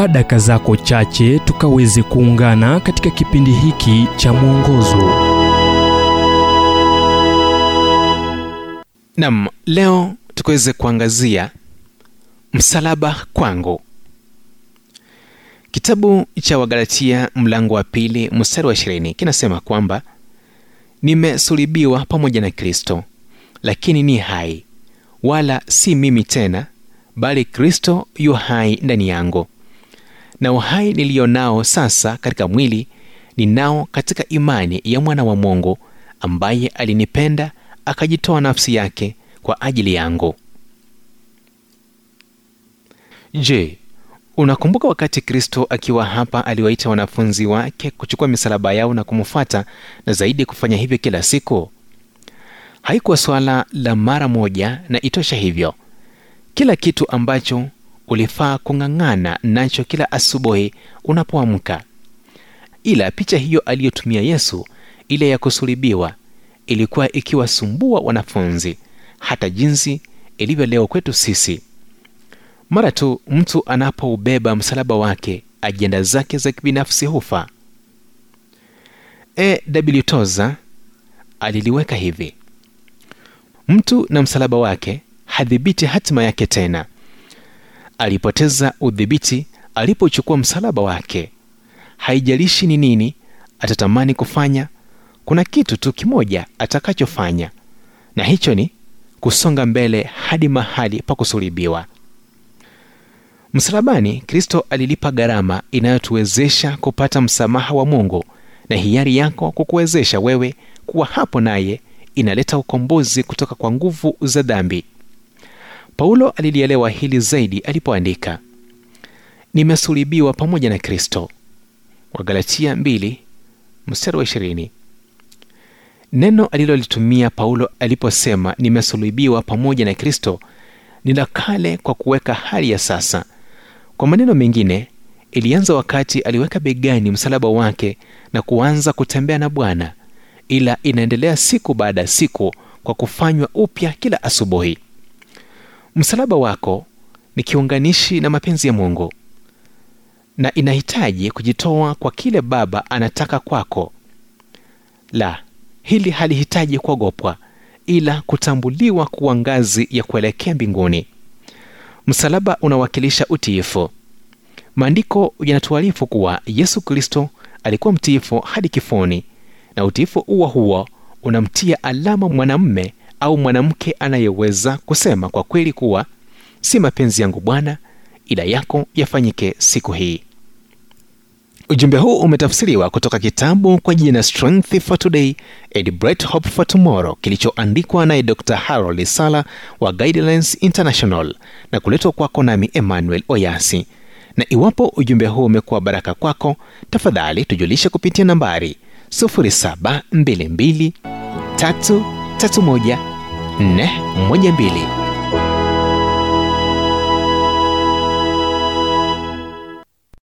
chukua daka zako chache tukaweze kuungana katika kipindi hiki cha mwongozo. Nam leo tukaweze kuangazia msalaba kwangu. Kitabu cha wagalatia mlango wa pili mstari wa ishirini kinasema kwamba nimesulibiwa pamoja na kristo lakini ni hai wala si mimi tena bali kristo yu hai ndani yangu na uhai niliyo nao sasa katika mwili ninao katika imani ya mwana wa mungu ambaye alinipenda akajitoa nafsi yake kwa ajili yangu. Je unakumbuka wakati kristo akiwa hapa aliwaita wanafunzi wake kuchukua misalaba yao na kumfuata na zaidi kufanya hivyo kila siku? Haikuwa swala la mara moja na itosha hivyo. Kila kitu ambacho ulifaa kung'ang'ana nacho kila asubuhi unapoamka. Ila picha hiyo aliyotumia yesu ile ya kusulibiwa ilikuwa ikiwasumbua wanafunzi hata jinsi ilivyo leo kwetu sisi. Mara tu mtu anapoubeba msalaba wake ajenda zake za kibinafsi hufa. E w toza aliliweka hivi. Mtu na msalaba wake hadhibiti hatima yake tena alipoteza udhibiti alipochukua msalaba wake. Haijalishi ni nini atatamani kufanya kuna kitu tu kimoja atakachofanya na hicho ni kusonga mbele hadi mahali pa kusulibiwa msalabani kristo alilipa gharama inayotuwezesha kupata msamaha wa mungu na hiari yako kukuwezesha wewe kuwa hapo naye inaleta ukombozi kutoka kwa nguvu za dhambi paulo alilielewa hili zaidi alipoandika nimesulibiwa pamoja na kristo. Wagalatia 2 mstari wa 20 neno alilolitumia paulo aliposema nimesulubiwa pamoja na kristo ni la kale kwa kuweka hali ya sasa. Kwa maneno mengine ilianza wakati aliweka begani msalaba wake na kuanza kutembea na bwana ila inaendelea siku baada ya siku kwa kufanywa upya kila asubuhi msalaba wako ni kiunganishi na mapenzi ya mungu na inahitaji kujitoa kwa kile baba anataka kwako. La hili halihitaji kuogopwa ila kutambuliwa kuwa ngazi ya kuelekea mbinguni. Msalaba unawakilisha utiifu. Maandiko yanatuarifu kuwa yesu kristo alikuwa mtiifu hadi kifoni na utiifu huo huo unamtia alama mwanamme au mwanamke anayeweza kusema kwa kweli kuwa si mapenzi yangu bwana ila yako yafanyike siku hii. Ujumbe huu umetafsiriwa kutoka kitabu kwa jina strength for today and bright hope for tomorrow kilichoandikwa naye dr harold sala wa guidelines international na kuletwa kwako nami emmanuel oyasi. Na iwapo ujumbe huu umekuwa baraka kwako tafadhali tujulishe kupitia nambari 722 331 412